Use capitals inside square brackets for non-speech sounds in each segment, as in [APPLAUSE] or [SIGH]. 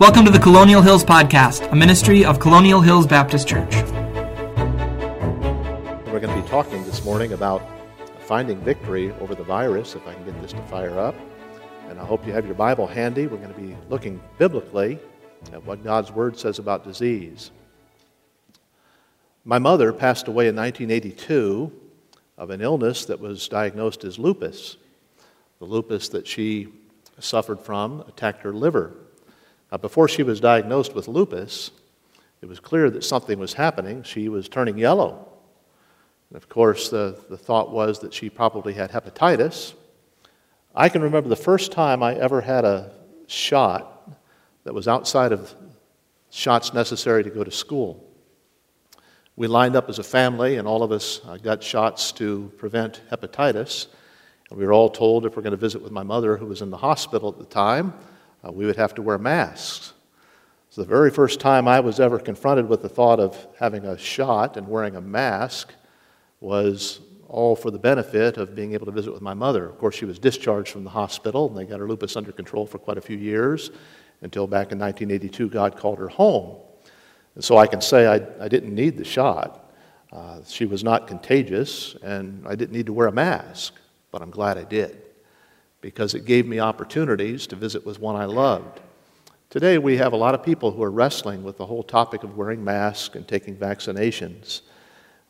Welcome to the Colonial Hills Podcast, a ministry of Colonial Hills Baptist Church. We're going to be talking this morning about finding victory over the virus, if I can get this to fire up. And I hope you have your Bible handy. We're going to be looking biblically at what God's Word says about disease. My mother passed away in 1982 of an illness that was diagnosed as lupus. The lupus that she suffered from attacked her liver. Before she was diagnosed with lupus, it was clear that something was happening. She was turning yellow. And of course, the, the thought was that she probably had hepatitis. I can remember the first time I ever had a shot that was outside of shots necessary to go to school. We lined up as a family, and all of us uh, got shots to prevent hepatitis. And we were all told if we're going to visit with my mother, who was in the hospital at the time, uh, we would have to wear masks. So, the very first time I was ever confronted with the thought of having a shot and wearing a mask was all for the benefit of being able to visit with my mother. Of course, she was discharged from the hospital, and they got her lupus under control for quite a few years until back in 1982, God called her home. And so I can say I, I didn't need the shot. Uh, she was not contagious, and I didn't need to wear a mask, but I'm glad I did because it gave me opportunities to visit with one I loved. Today, we have a lot of people who are wrestling with the whole topic of wearing masks and taking vaccinations.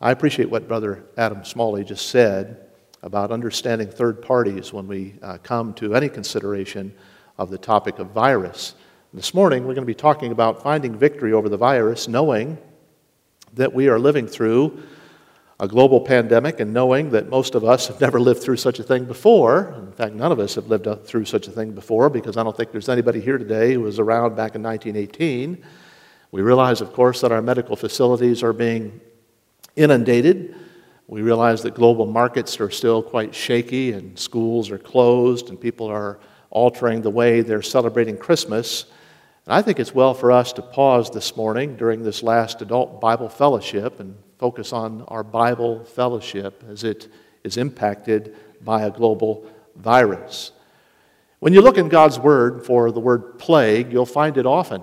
I appreciate what Brother Adam Smalley just said about understanding third parties when we uh, come to any consideration of the topic of virus. This morning, we're going to be talking about finding victory over the virus, knowing that we are living through a global pandemic and knowing that most of us have never lived through such a thing before. In fact, none of us have lived through such a thing before because I don't think there's anybody here today who was around back in 1918. We realize, of course, that our medical facilities are being inundated. We realize that global markets are still quite shaky and schools are closed and people are altering the way they're celebrating Christmas. And I think it's well for us to pause this morning during this last adult Bible fellowship and focus on our Bible fellowship as it is impacted by a global virus. When you look in God's Word for the word plague, you'll find it often.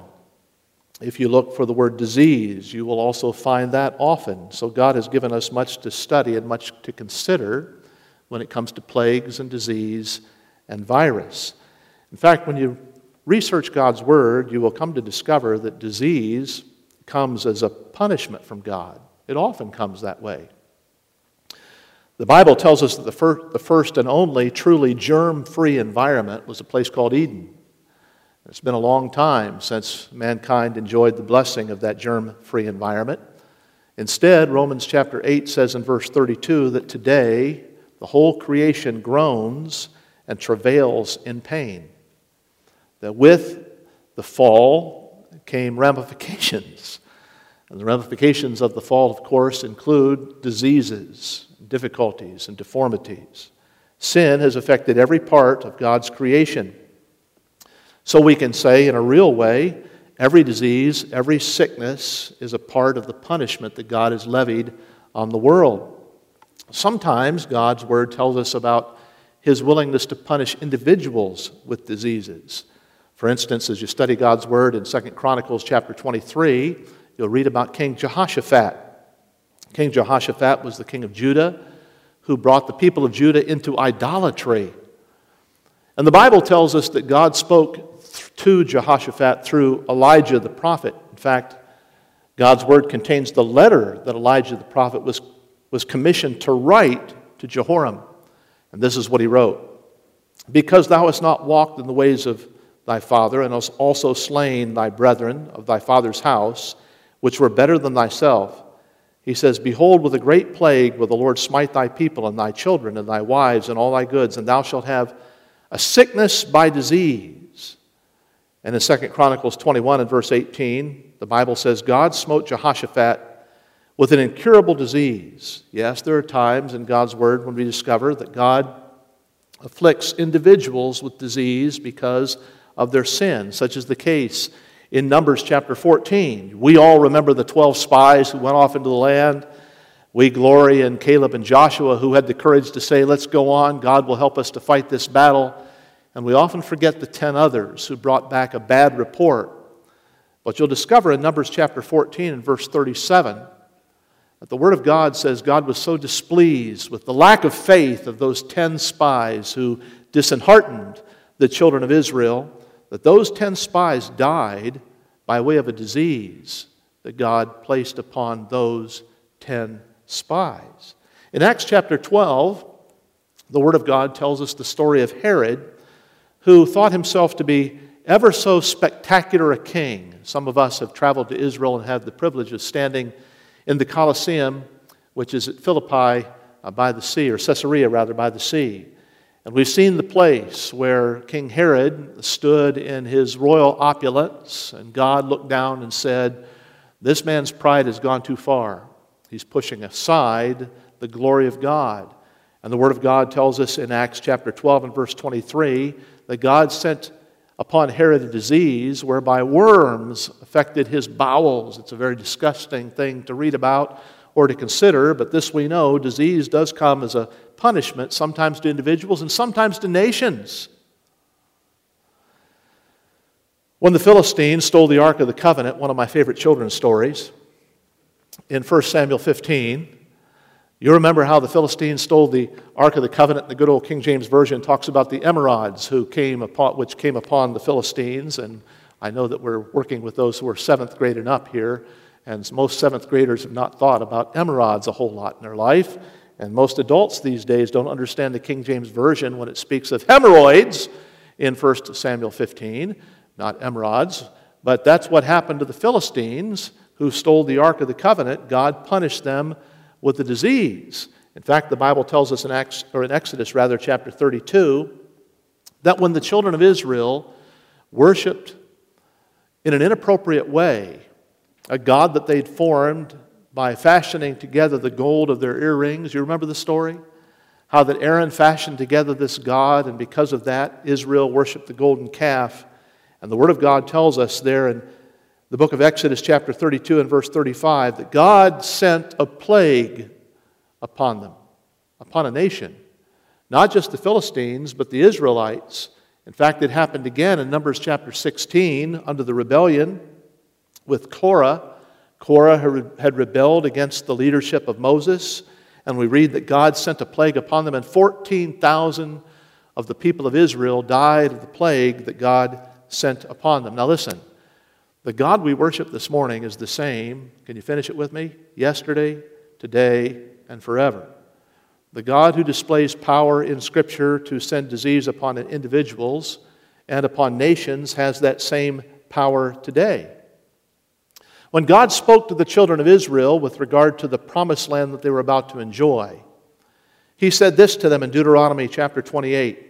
If you look for the word disease, you will also find that often. So God has given us much to study and much to consider when it comes to plagues and disease and virus. In fact, when you research God's Word, you will come to discover that disease comes as a punishment from God. It often comes that way. The Bible tells us that the, fir- the first and only truly germ free environment was a place called Eden. It's been a long time since mankind enjoyed the blessing of that germ free environment. Instead, Romans chapter 8 says in verse 32 that today the whole creation groans and travails in pain. That with the fall came ramifications. And the ramifications of the fall, of course, include diseases, difficulties, and deformities. Sin has affected every part of God's creation. So we can say, in a real way, every disease, every sickness is a part of the punishment that God has levied on the world. Sometimes God's word tells us about his willingness to punish individuals with diseases. For instance, as you study God's word in 2 Chronicles chapter 23, you'll read about King Jehoshaphat. King Jehoshaphat was the king of Judah who brought the people of Judah into idolatry. And the Bible tells us that God spoke to Jehoshaphat through Elijah the prophet. In fact, God's word contains the letter that Elijah the prophet was, was commissioned to write to Jehoram. And this is what he wrote Because thou hast not walked in the ways of thy father, and hast also slain thy brethren of thy father's house, which were better than thyself. He says, Behold, with a great plague will the Lord smite thy people and thy children and thy wives and all thy goods, and thou shalt have a sickness by disease. And in 2 Chronicles 21 and verse 18, the Bible says, God smote Jehoshaphat with an incurable disease. Yes, there are times in God's word when we discover that God afflicts individuals with disease because of their sin, such as the case in Numbers chapter 14. We all remember the 12 spies who went off into the land. We glory in Caleb and Joshua who had the courage to say, Let's go on. God will help us to fight this battle. And we often forget the 10 others who brought back a bad report. But you'll discover in Numbers chapter 14 and verse 37 that the Word of God says God was so displeased with the lack of faith of those ten spies who disheartened the children of Israel that those ten spies died by way of a disease that God placed upon those ten spies. In Acts chapter 12, the Word of God tells us the story of Herod, who thought himself to be ever so spectacular a king. Some of us have traveled to Israel and had the privilege of standing in the Colosseum, which is at Philippi uh, by the sea, or Caesarea rather, by the sea. And we've seen the place where King Herod stood in his royal opulence, and God looked down and said, This man's pride has gone too far. He's pushing aside the glory of God. And the Word of God tells us in Acts chapter 12 and verse 23 that God sent upon Herod a disease whereby worms affected his bowels. It's a very disgusting thing to read about or to consider, but this we know disease does come as a punishment, sometimes to individuals and sometimes to nations. When the Philistines stole the Ark of the Covenant, one of my favorite children's stories, in 1 Samuel 15, you remember how the Philistines stole the Ark of the Covenant. The good old King James Version talks about the emerods who came upon, which came upon the Philistines. And I know that we're working with those who are seventh grade and up here. And most seventh graders have not thought about emerods a whole lot in their life. And most adults these days don't understand the King James Version when it speaks of hemorrhoids in 1 Samuel 15, not emerods. But that's what happened to the Philistines who stole the Ark of the Covenant. God punished them with the disease. In fact, the Bible tells us in, or in Exodus, rather, chapter 32, that when the children of Israel worshiped in an inappropriate way a God that they'd formed by fashioning together the gold of their earrings, you remember the story? How that Aaron fashioned together this God, and because of that, Israel worshiped the golden calf. And the Word of God tells us there in the book of Exodus, chapter 32 and verse 35, that God sent a plague upon them, upon a nation. Not just the Philistines, but the Israelites. In fact, it happened again in Numbers chapter 16 under the rebellion with Korah. Korah had rebelled against the leadership of Moses, and we read that God sent a plague upon them, and 14,000 of the people of Israel died of the plague that God sent upon them. Now, listen, the God we worship this morning is the same. Can you finish it with me? Yesterday, today, and forever. The God who displays power in Scripture to send disease upon individuals and upon nations has that same power today. When God spoke to the children of Israel with regard to the promised land that they were about to enjoy, He said this to them in Deuteronomy chapter 28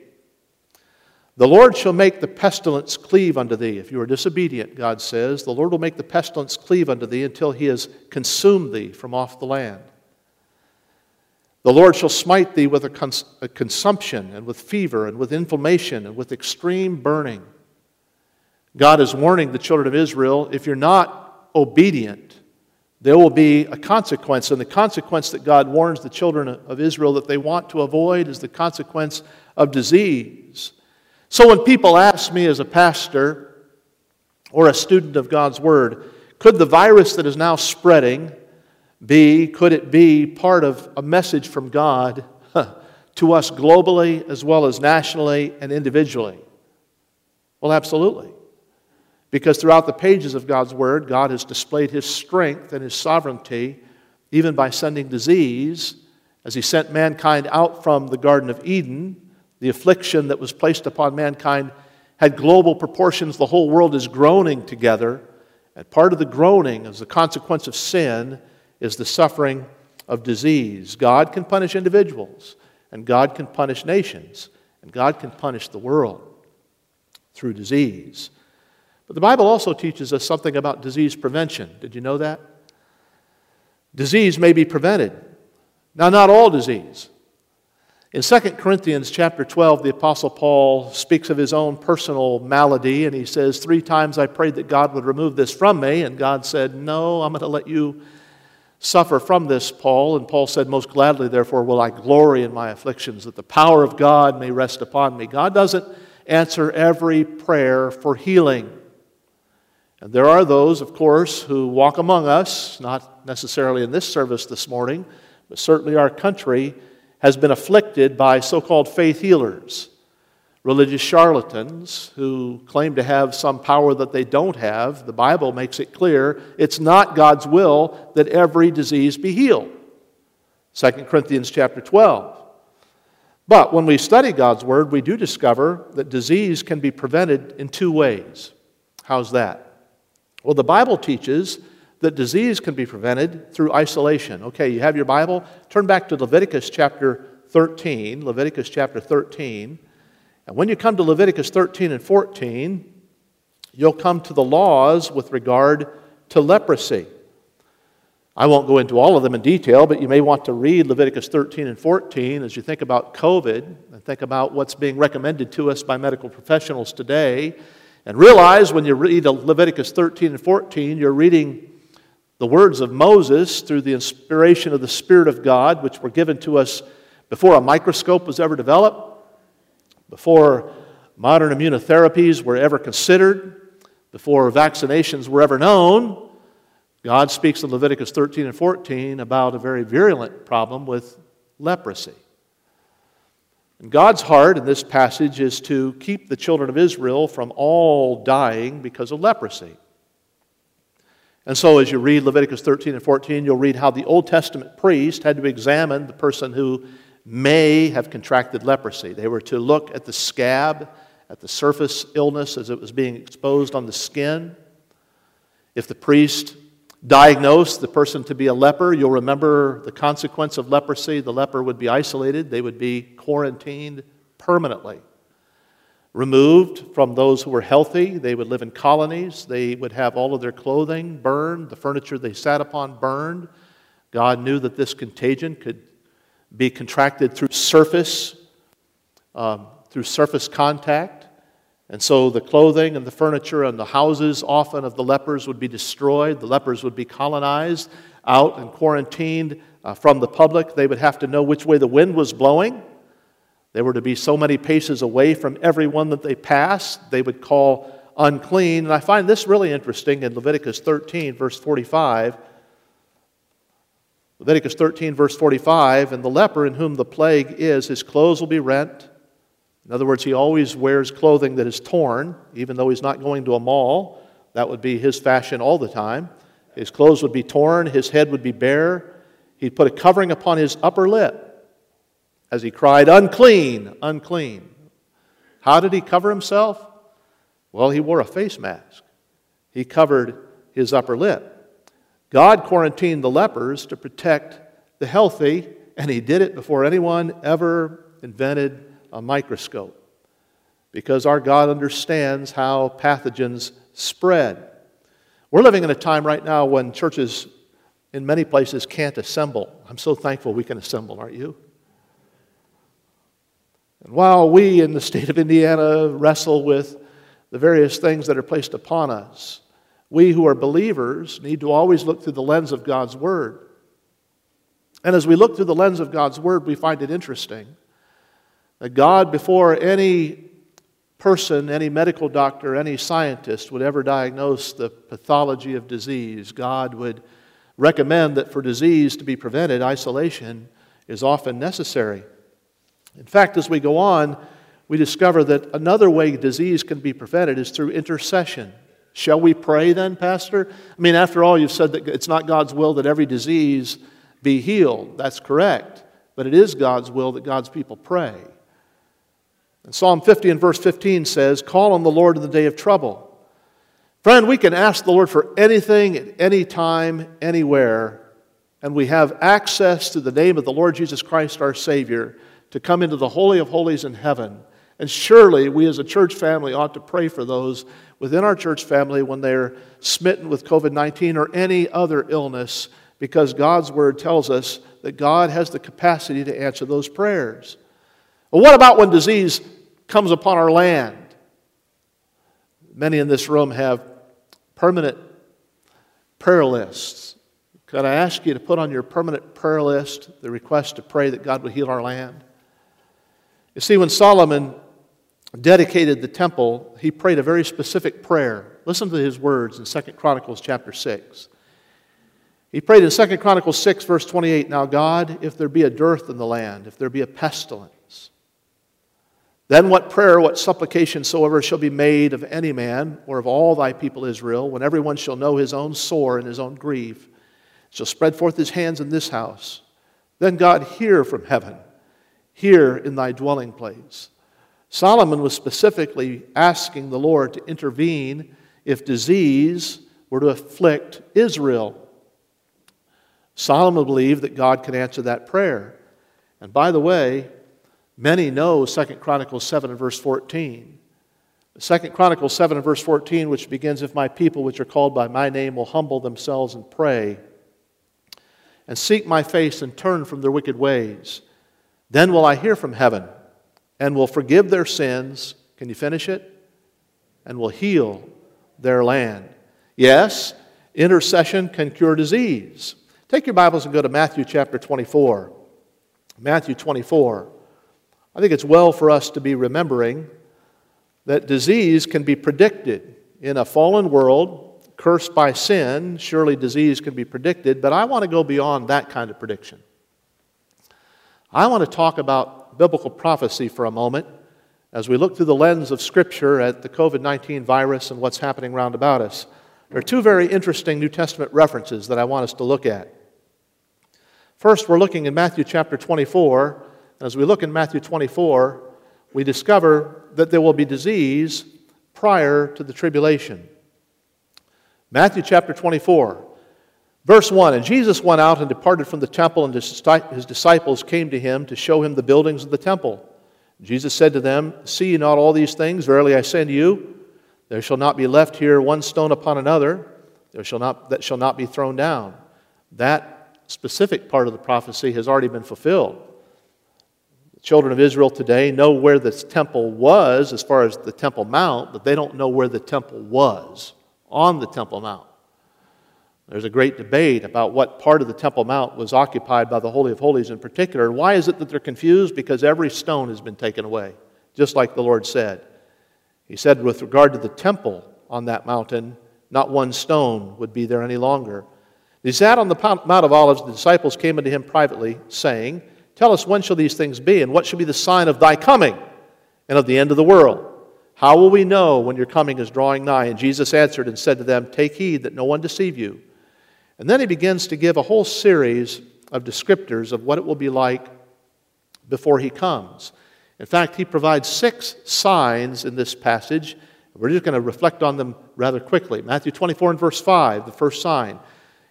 the Lord shall make the pestilence cleave unto thee. If you are disobedient, God says, the Lord will make the pestilence cleave unto thee until he has consumed thee from off the land. The Lord shall smite thee with a, cons- a consumption and with fever and with inflammation and with extreme burning. God is warning the children of Israel if you're not obedient, there will be a consequence. And the consequence that God warns the children of Israel that they want to avoid is the consequence of disease. So when people ask me as a pastor or a student of God's Word, could the virus that is now spreading be, could it be part of a message from God to us globally as well as nationally and individually? Well, absolutely. Because throughout the pages of God's Word, God has displayed His strength and His sovereignty, even by sending disease, as He sent mankind out from the Garden of Eden the affliction that was placed upon mankind had global proportions. The whole world is groaning together. And part of the groaning, as a consequence of sin, is the suffering of disease. God can punish individuals, and God can punish nations, and God can punish the world through disease. But the Bible also teaches us something about disease prevention. Did you know that? Disease may be prevented. Now, not all disease. In 2 Corinthians chapter 12, the Apostle Paul speaks of his own personal malady, and he says, Three times I prayed that God would remove this from me, and God said, No, I'm going to let you suffer from this, Paul. And Paul said, Most gladly, therefore, will I glory in my afflictions, that the power of God may rest upon me. God doesn't answer every prayer for healing. And there are those, of course, who walk among us, not necessarily in this service this morning, but certainly our country has been afflicted by so called faith healers, religious charlatans who claim to have some power that they don't have. The Bible makes it clear it's not God's will that every disease be healed. 2 Corinthians chapter 12. But when we study God's Word, we do discover that disease can be prevented in two ways. How's that? Well, the Bible teaches that disease can be prevented through isolation. Okay, you have your Bible? Turn back to Leviticus chapter 13. Leviticus chapter 13. And when you come to Leviticus 13 and 14, you'll come to the laws with regard to leprosy. I won't go into all of them in detail, but you may want to read Leviticus 13 and 14 as you think about COVID and think about what's being recommended to us by medical professionals today and realize when you read Leviticus 13 and 14, you're reading the words of Moses through the inspiration of the Spirit of God, which were given to us before a microscope was ever developed, before modern immunotherapies were ever considered, before vaccinations were ever known. God speaks in Leviticus 13 and 14 about a very virulent problem with leprosy. And God's heart in this passage is to keep the children of Israel from all dying because of leprosy. And so, as you read Leviticus 13 and 14, you'll read how the Old Testament priest had to examine the person who may have contracted leprosy. They were to look at the scab, at the surface illness as it was being exposed on the skin. If the priest diagnosed the person to be a leper, you'll remember the consequence of leprosy. The leper would be isolated, they would be quarantined permanently. Removed from those who were healthy, they would live in colonies. They would have all of their clothing burned, the furniture they sat upon burned. God knew that this contagion could be contracted through surface, um, through surface contact. And so the clothing and the furniture and the houses often of the lepers would be destroyed. The lepers would be colonized out and quarantined uh, from the public. They would have to know which way the wind was blowing. They were to be so many paces away from everyone that they passed, they would call unclean. And I find this really interesting in Leviticus 13, verse 45. Leviticus 13, verse 45, and the leper in whom the plague is, his clothes will be rent in other words, he always wears clothing that is torn, even though he's not going to a mall. That would be his fashion all the time. His clothes would be torn, his head would be bare. He'd put a covering upon his upper lip as he cried, Unclean, unclean. How did he cover himself? Well, he wore a face mask. He covered his upper lip. God quarantined the lepers to protect the healthy, and he did it before anyone ever invented a microscope because our God understands how pathogens spread. We're living in a time right now when churches in many places can't assemble. I'm so thankful we can assemble, aren't you? And while we in the state of Indiana wrestle with the various things that are placed upon us, we who are believers need to always look through the lens of God's Word. And as we look through the lens of God's Word, we find it interesting that God, before any person, any medical doctor, any scientist would ever diagnose the pathology of disease, God would recommend that for disease to be prevented, isolation is often necessary. In fact, as we go on, we discover that another way disease can be prevented is through intercession. Shall we pray then, Pastor? I mean, after all, you've said that it's not God's will that every disease be healed. That's correct. But it is God's will that God's people pray. And Psalm 50 and verse 15 says, Call on the Lord in the day of trouble. Friend, we can ask the Lord for anything at any time, anywhere, and we have access to the name of the Lord Jesus Christ, our Savior, to come into the Holy of Holies in heaven. And surely we as a church family ought to pray for those within our church family when they're smitten with COVID 19 or any other illness, because God's Word tells us that God has the capacity to answer those prayers. Well, what about when disease comes upon our land. Many in this room have permanent prayer lists. Could I ask you to put on your permanent prayer list the request to pray that God would heal our land? You see, when Solomon dedicated the temple, he prayed a very specific prayer. Listen to his words in 2 Chronicles chapter 6. He prayed in 2 Chronicles 6, verse 28 Now, God, if there be a dearth in the land, if there be a pestilence, then what prayer, what supplication soever shall be made of any man or of all thy people Israel, when everyone shall know his own sore and his own grief, shall spread forth his hands in this house, then God hear from heaven, hear in thy dwelling place. Solomon was specifically asking the Lord to intervene if disease were to afflict Israel. Solomon believed that God could answer that prayer. And by the way, many know 2 Chronicles 7 and verse 14. 2 Chronicles 7 and verse 14, which begins, If my people which are called by my name will humble themselves and pray, and seek my face and turn from their wicked ways, then will I hear from heaven and will forgive their sins. Can you finish it? And will heal their land. Yes, intercession can cure disease. Take your Bibles and go to Matthew chapter 24. Matthew 24. I think it's well for us to be remembering that disease can be predicted. In a fallen world, cursed by sin, surely disease can be predicted, but I want to go beyond that kind of prediction. I want to talk about biblical prophecy for a moment as we look through the lens of Scripture at the COVID 19 virus and what's happening round about us. There are two very interesting New Testament references that I want us to look at. First, we're looking in Matthew chapter 24. As we look in Matthew 24, we discover that there will be disease prior to the tribulation. Matthew chapter 24, verse 1 And Jesus went out and departed from the temple, and his disciples came to him to show him the buildings of the temple. Jesus said to them, See ye not all these things? Verily I say unto you, there shall not be left here one stone upon another, there shall not, that shall not be thrown down. That specific part of the prophecy has already been fulfilled. The children of Israel today know where this temple was as far as the Temple Mount, but they don't know where the temple was on the Temple Mount. There's a great debate about what part of the Temple Mount was occupied by the Holy of Holies in particular. And why is it that they're confused? Because every stone has been taken away, just like the Lord said. He said, with regard to the temple on that mountain, not one stone would be there any longer. He sat on the Mount of Olives. The disciples came unto him privately, saying, Tell us, when shall these things be, and what shall be the sign of thy coming and of the end of the world? How will we know when your coming is drawing nigh? And Jesus answered and said to them, Take heed that no one deceive you. And then he begins to give a whole series of descriptors of what it will be like before he comes. In fact, he provides six signs in this passage. We're just going to reflect on them rather quickly. Matthew 24 and verse 5, the first sign.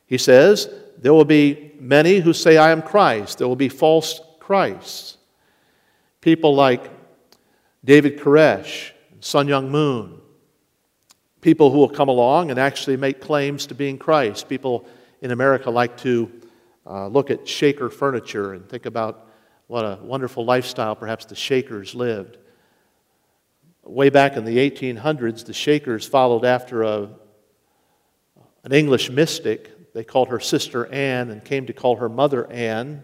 He says, There will be many who say, I am Christ. There will be false Christs. People like David Koresh, Sun Myung Moon. People who will come along and actually make claims to being Christ. People in America like to uh, look at Shaker furniture and think about what a wonderful lifestyle perhaps the Shakers lived. Way back in the 1800s, the Shakers followed after a, an English mystic they called her Sister Anne and came to call her Mother Anne.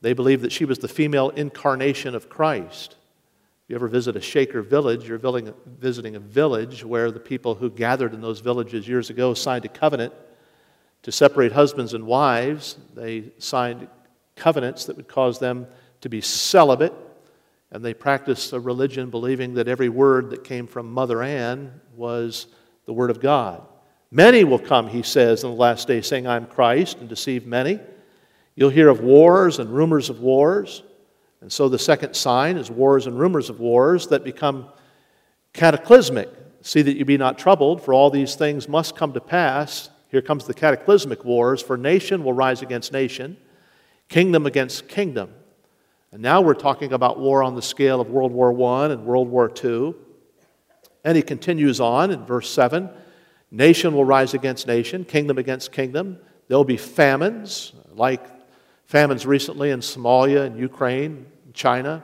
They believed that she was the female incarnation of Christ. If you ever visit a Shaker village, you're visiting a village where the people who gathered in those villages years ago signed a covenant to separate husbands and wives. They signed covenants that would cause them to be celibate, and they practiced a religion believing that every word that came from Mother Anne was the Word of God. Many will come, he says, in the last day, saying, I'm Christ, and deceive many. You'll hear of wars and rumors of wars. And so the second sign is wars and rumors of wars that become cataclysmic. See that you be not troubled, for all these things must come to pass. Here comes the cataclysmic wars, for nation will rise against nation, kingdom against kingdom. And now we're talking about war on the scale of World War I and World War II. And he continues on in verse 7 Nation will rise against nation, kingdom against kingdom. There'll be famines, like famines recently in Somalia and Ukraine, China,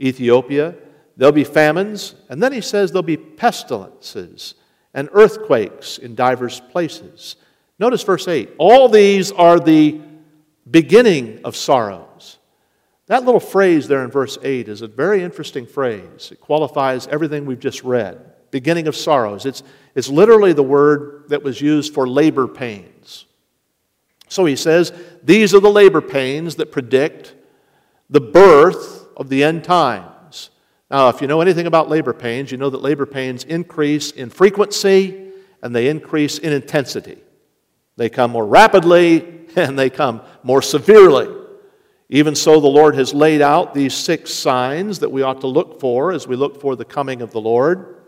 Ethiopia. There'll be famines. And then he says there'll be pestilences and earthquakes in divers places. Notice verse 8. All these are the beginning of sorrows. That little phrase there in verse 8 is a very interesting phrase. It qualifies everything we've just read. Beginning of sorrows. It's, it's literally the word that was used for labor pains. So he says, These are the labor pains that predict the birth of the end times. Now, if you know anything about labor pains, you know that labor pains increase in frequency and they increase in intensity. They come more rapidly [LAUGHS] and they come more severely. Even so, the Lord has laid out these six signs that we ought to look for as we look for the coming of the Lord.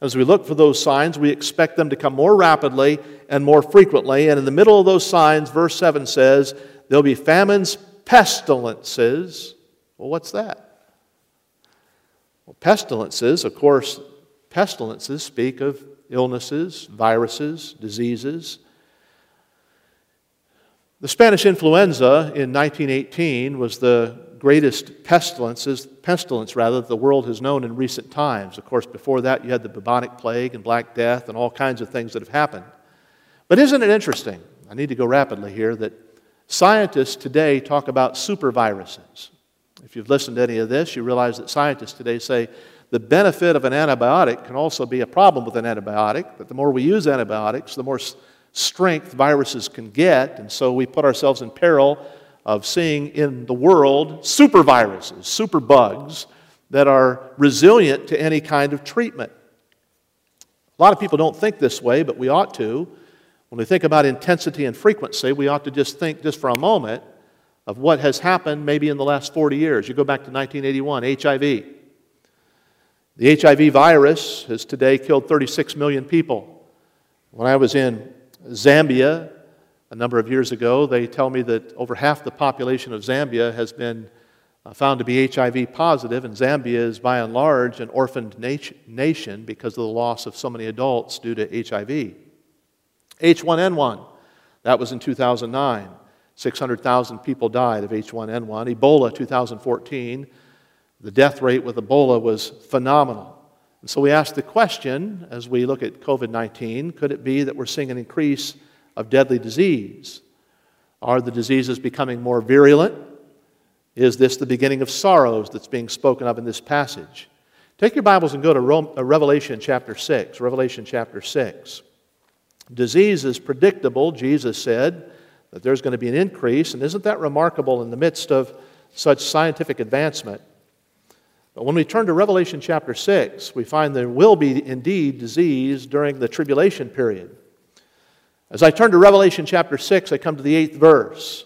As we look for those signs, we expect them to come more rapidly and more frequently. And in the middle of those signs, verse 7 says, there'll be famines, pestilences. Well, what's that? Well, pestilences, of course, pestilences speak of illnesses, viruses, diseases. The Spanish influenza in 1918 was the greatest pestilences, pestilence rather, the world has known in recent times. Of course, before that, you had the bubonic plague and Black Death and all kinds of things that have happened. But isn't it interesting? I need to go rapidly here that scientists today talk about superviruses. If you've listened to any of this, you realize that scientists today say the benefit of an antibiotic can also be a problem with an antibiotic, that the more we use antibiotics, the more strength viruses can get, and so we put ourselves in peril of seeing in the world super viruses, super bugs that are resilient to any kind of treatment. A lot of people don't think this way, but we ought to. When we think about intensity and frequency, we ought to just think just for a moment of what has happened maybe in the last 40 years. You go back to 1981, HIV. The HIV virus has today killed 36 million people. When I was in Zambia a number of years ago, they tell me that over half the population of Zambia has been uh, found to be HIV positive, and Zambia is by and large an orphaned nation because of the loss of so many adults due to HIV. H1N1, that was in 2009. 600,000 people died of H1N1. Ebola, 2014, the death rate with Ebola was phenomenal. And so we ask the question as we look at COVID 19 could it be that we're seeing an increase of deadly disease? Are the diseases becoming more virulent? Is this the beginning of sorrows that's being spoken of in this passage? Take your Bibles and go to uh, Revelation chapter 6. Revelation chapter 6. Disease is predictable, Jesus said, that there's going to be an increase. And isn't that remarkable in the midst of such scientific advancement? But when we turn to Revelation chapter 6, we find there will be indeed disease during the tribulation period. As I turn to Revelation chapter 6, I come to the eighth verse.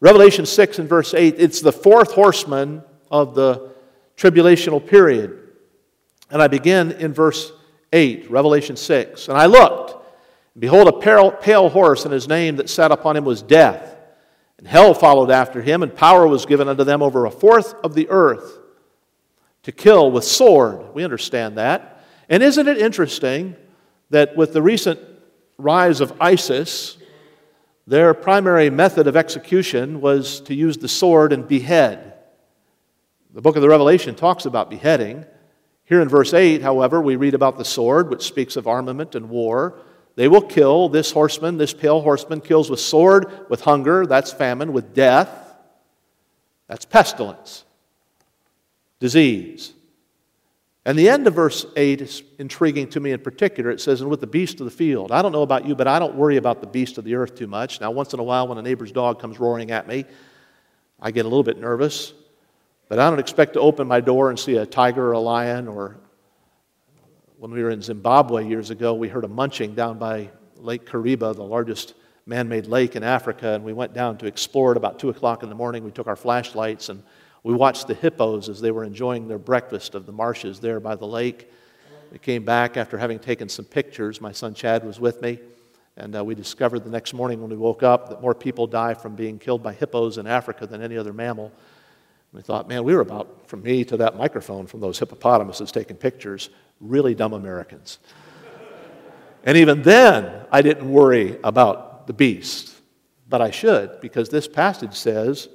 Revelation 6 and verse 8, it's the fourth horseman of the tribulational period. And I begin in verse 8, Revelation 6. And I looked, and behold, a pale, horse, and his name that sat upon him was Death. And hell followed after him, and power was given unto them over a fourth of the earth to kill with sword. We understand that. And isn't it interesting that with the recent rise of ISIS, their primary method of execution was to use the sword and behead. The book of the Revelation talks about beheading. Here in verse 8, however, we read about the sword, which speaks of armament and war. They will kill this horseman, this pale horseman kills with sword, with hunger, that's famine, with death, that's pestilence, disease. And the end of verse 8 is intriguing to me in particular. It says, And with the beast of the field. I don't know about you, but I don't worry about the beast of the earth too much. Now, once in a while, when a neighbor's dog comes roaring at me, I get a little bit nervous. But I don't expect to open my door and see a tiger or a lion. Or when we were in Zimbabwe years ago, we heard a munching down by Lake Kariba, the largest man made lake in Africa. And we went down to explore it about 2 o'clock in the morning. We took our flashlights and we watched the hippos as they were enjoying their breakfast of the marshes there by the lake. We came back after having taken some pictures. My son Chad was with me. And uh, we discovered the next morning when we woke up that more people die from being killed by hippos in Africa than any other mammal. We thought, man, we were about, from me to that microphone, from those hippopotamuses taking pictures, really dumb Americans. and even then, I didn't worry about the beast. But I should, because this passage says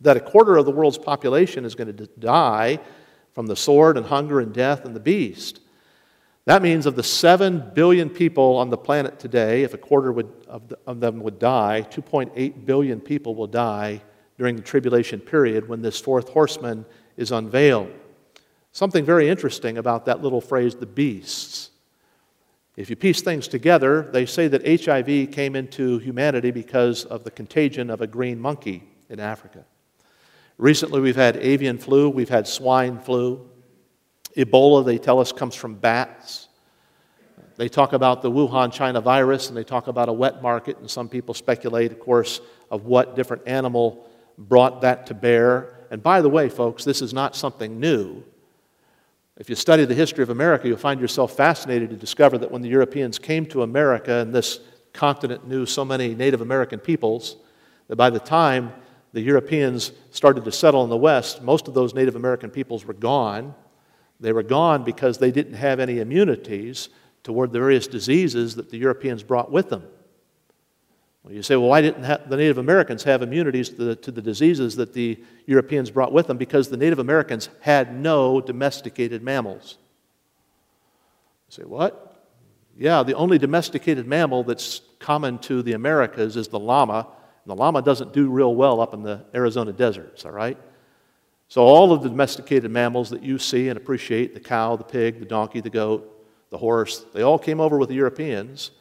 that a quarter of the world's population is going to die from the sword and hunger and death and the beast. That means of the 7 billion people on the planet today, if a quarter would, of, the, of them would die, 2.8 billion people will die during the tribulation period when this fourth horseman is unveiled. Something very interesting about that little phrase, the beasts. If you piece things together, they say that HIV came into humanity because of the contagion of a green monkey in Africa. Recently, we've had avian flu, we've had swine flu. Ebola, they tell us, comes from bats. They talk about the Wuhan China virus and they talk about a wet market, and some people speculate, of course, of what different animal brought that to bear. And by the way, folks, this is not something new. If you study the history of America, you'll find yourself fascinated to discover that when the Europeans came to America and this continent knew so many Native American peoples, that by the time the Europeans started to settle in the West, most of those Native American peoples were gone. They were gone because they didn't have any immunities toward the various diseases that the Europeans brought with them. Well, you say, well, why didn't the Native Americans have immunities to the, to the diseases that the Europeans brought with them? Because the Native Americans had no domesticated mammals. You say, what? Yeah, the only domesticated mammal that's common to the Americas is the llama. The llama doesn't do real well up in the Arizona deserts, all right? So, all of the domesticated mammals that you see and appreciate the cow, the pig, the donkey, the goat, the horse they all came over with the Europeans.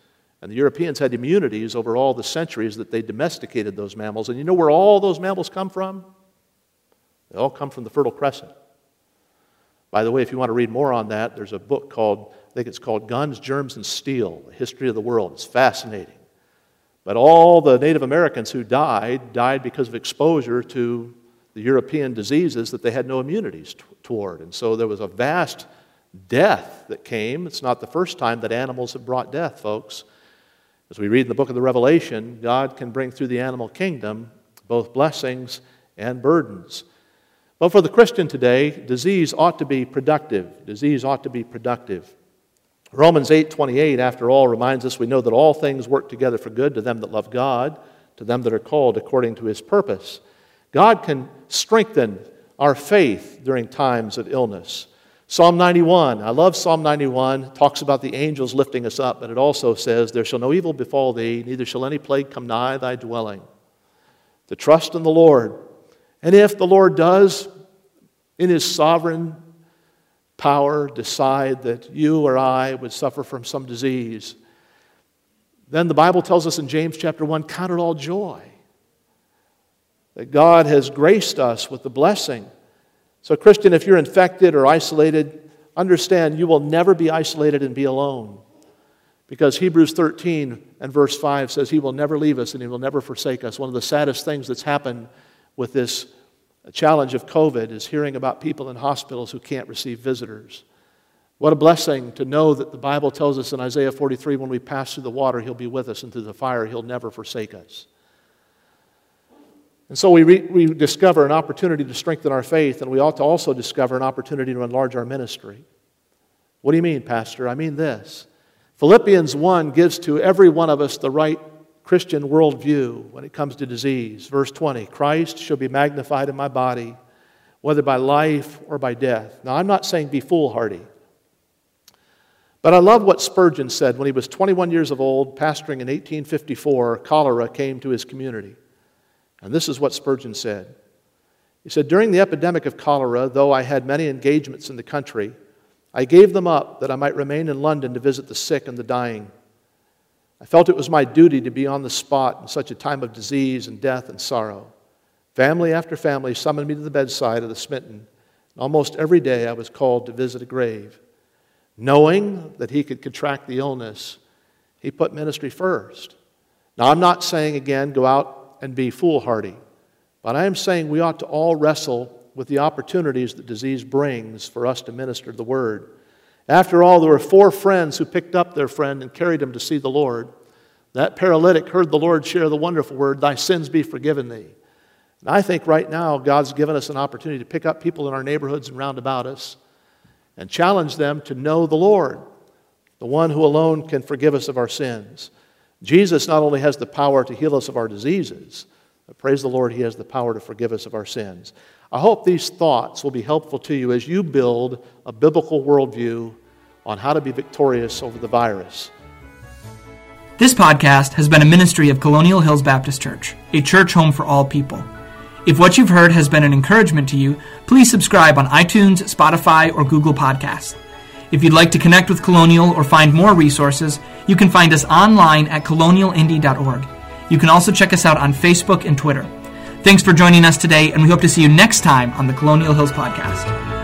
And the Europeans had immunities over all the centuries that they domesticated those mammals. And you know where all those mammals come from? They all come from the Fertile Crescent. By the way, if you want to read more on that, there's a book called, I think it's called Guns, Germs, and Steel The History of the World. It's fascinating. But all the Native Americans who died, died because of exposure to the European diseases that they had no immunities toward. And so there was a vast death that came. It's not the first time that animals have brought death, folks. As we read in the book of the Revelation, God can bring through the animal kingdom both blessings and burdens. But for the Christian today, disease ought to be productive. Disease ought to be productive. Romans 8:28 after all reminds us we know that all things work together for good to them that love God, to them that are called according to his purpose. God can strengthen our faith during times of illness. Psalm 91, I love Psalm 91. Talks about the angels lifting us up, but it also says, There shall no evil befall thee, neither shall any plague come nigh thy dwelling. To trust in the Lord. And if the Lord does, in his sovereign power, decide that you or I would suffer from some disease, then the Bible tells us in James chapter 1 count it all joy. That God has graced us with the blessing so, Christian, if you're infected or isolated, understand you will never be isolated and be alone. Because Hebrews 13 and verse 5 says, He will never leave us and He will never forsake us. One of the saddest things that's happened with this challenge of COVID is hearing about people in hospitals who can't receive visitors. What a blessing to know that the Bible tells us in Isaiah 43 when we pass through the water, He'll be with us, and through the fire, He'll never forsake us. And so we, re- we discover an opportunity to strengthen our faith, and we ought to also discover an opportunity to enlarge our ministry. What do you mean, Pastor? I mean this Philippians 1 gives to every one of us the right Christian worldview when it comes to disease. Verse 20 Christ shall be magnified in my body, whether by life or by death. Now, I'm not saying be foolhardy. But I love what Spurgeon said when he was 21 years of old, pastoring in 1854. Cholera came to his community. And this is what Spurgeon said. He said, During the epidemic of cholera, though I had many engagements in the country, I gave them up that I might remain in London to visit the sick and the dying. I felt it was my duty to be on the spot in such a time of disease and death and sorrow. Family after family summoned me to the bedside of the smitten. Almost every day I was called to visit a grave. Knowing that he could contract the illness, he put ministry first. Now, I'm not saying again, go out and be foolhardy. But I am saying we ought to all wrestle with the opportunities that disease brings for us to minister the word. After all, there were four friends who picked up their friend and carried him to see the Lord. That paralytic heard the Lord share the wonderful word, Thy sins be forgiven thee. And I think right now God's given us an opportunity to pick up people in our neighborhoods and round about us and challenge them to know the Lord, the one who alone can forgive us of our sins. Jesus not only has the power to heal us of our diseases, but praise the Lord, He has the power to forgive us of our sins. I hope these thoughts will be helpful to you as you build a biblical worldview on how to be victorious over the virus. This podcast has been a ministry of Colonial Hills Baptist Church, a church home for all people. If what you've heard has been an encouragement to you, please subscribe on iTunes, Spotify, or Google Podcasts. If you'd like to connect with Colonial or find more resources, you can find us online at colonialindy.org. You can also check us out on Facebook and Twitter. Thanks for joining us today, and we hope to see you next time on the Colonial Hills Podcast.